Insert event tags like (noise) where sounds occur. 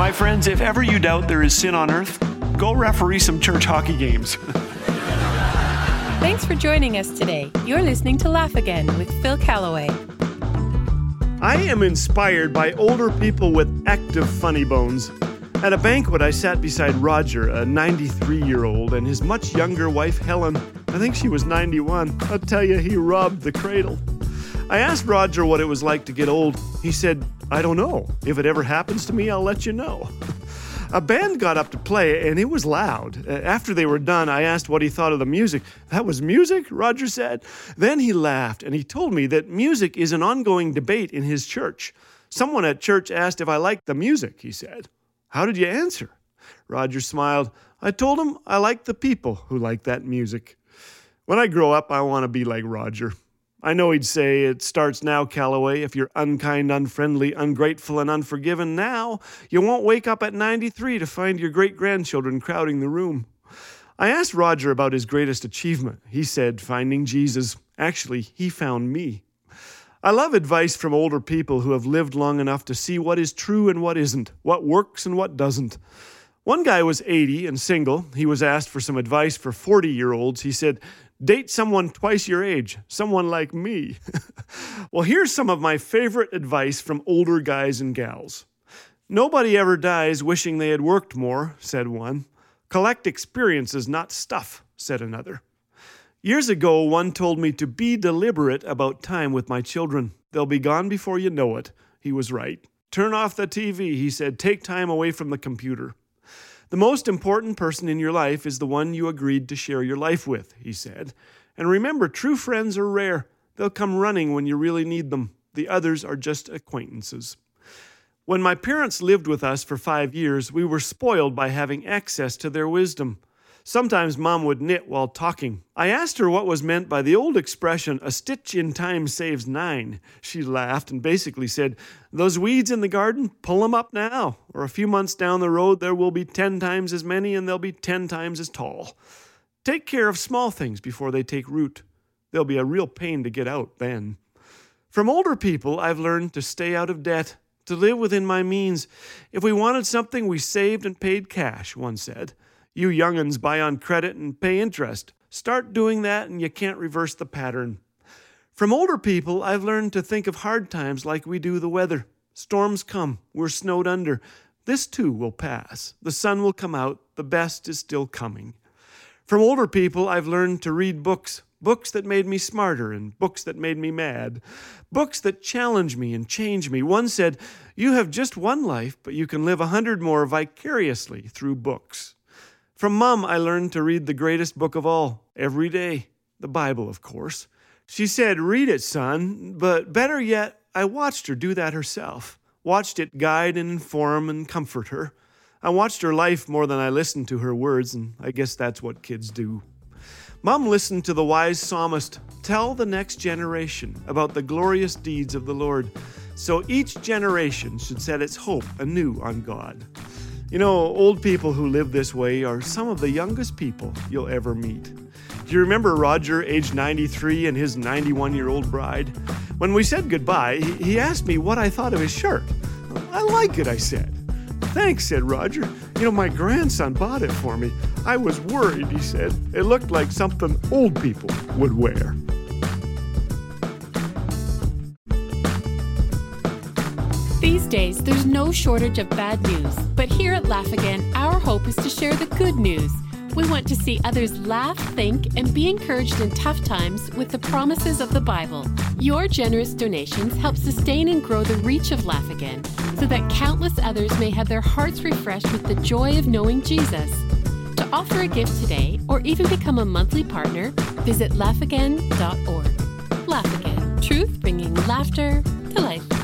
My friends, if ever you doubt there is sin on earth, go referee some church hockey games. (laughs) Thanks for joining us today. You're listening to Laugh Again with Phil Callaway. I am inspired by older people with active funny bones. At a banquet, I sat beside Roger, a 93 year old, and his much younger wife, Helen. I think she was 91. I'll tell you, he robbed the cradle. I asked Roger what it was like to get old. He said, I don't know. If it ever happens to me, I'll let you know. A band got up to play, and it was loud. After they were done, I asked what he thought of the music. That was music, Roger said. Then he laughed, and he told me that music is an ongoing debate in his church. Someone at church asked if I liked the music, he said. How did you answer? Roger smiled. I told him I like the people who like that music. When I grow up, I want to be like Roger. I know he'd say, It starts now, Callaway. If you're unkind, unfriendly, ungrateful, and unforgiven now, you won't wake up at 93 to find your great grandchildren crowding the room. I asked Roger about his greatest achievement. He said, Finding Jesus. Actually, he found me. I love advice from older people who have lived long enough to see what is true and what isn't, what works and what doesn't. One guy was 80 and single. He was asked for some advice for 40 year olds. He said, Date someone twice your age, someone like me. (laughs) well, here's some of my favorite advice from older guys and gals. Nobody ever dies wishing they had worked more, said one. Collect experiences, not stuff, said another. Years ago, one told me to be deliberate about time with my children. They'll be gone before you know it. He was right. Turn off the TV, he said. Take time away from the computer. The most important person in your life is the one you agreed to share your life with, he said. And remember, true friends are rare. They'll come running when you really need them. The others are just acquaintances. When my parents lived with us for five years, we were spoiled by having access to their wisdom. Sometimes mom would knit while talking. I asked her what was meant by the old expression, a stitch in time saves nine. She laughed and basically said, Those weeds in the garden, pull them up now, or a few months down the road there will be ten times as many and they'll be ten times as tall. Take care of small things before they take root. They'll be a real pain to get out then. From older people, I've learned to stay out of debt, to live within my means. If we wanted something, we saved and paid cash, one said. You young'uns buy on credit and pay interest. Start doing that and you can't reverse the pattern. From older people, I've learned to think of hard times like we do the weather. Storms come, we're snowed under. This too will pass. The sun will come out. The best is still coming. From older people, I've learned to read books, books that made me smarter and books that made me mad, books that challenge me and change me. One said, You have just one life, but you can live a hundred more vicariously through books. From mom, I learned to read the greatest book of all, every day, the Bible, of course. She said, Read it, son, but better yet, I watched her do that herself, watched it guide and inform and comfort her. I watched her life more than I listened to her words, and I guess that's what kids do. Mom listened to the wise psalmist tell the next generation about the glorious deeds of the Lord, so each generation should set its hope anew on God. You know, old people who live this way are some of the youngest people you'll ever meet. Do you remember Roger, age 93, and his 91 year old bride? When we said goodbye, he asked me what I thought of his shirt. I like it, I said. Thanks, said Roger. You know, my grandson bought it for me. I was worried, he said. It looked like something old people would wear. These days, there's no shortage of bad news, but here at Laugh Again, our hope is to share the good news. We want to see others laugh, think, and be encouraged in tough times with the promises of the Bible. Your generous donations help sustain and grow the reach of Laugh Again so that countless others may have their hearts refreshed with the joy of knowing Jesus. To offer a gift today or even become a monthly partner, visit laughagain.org. Laugh Again, truth bringing laughter to life.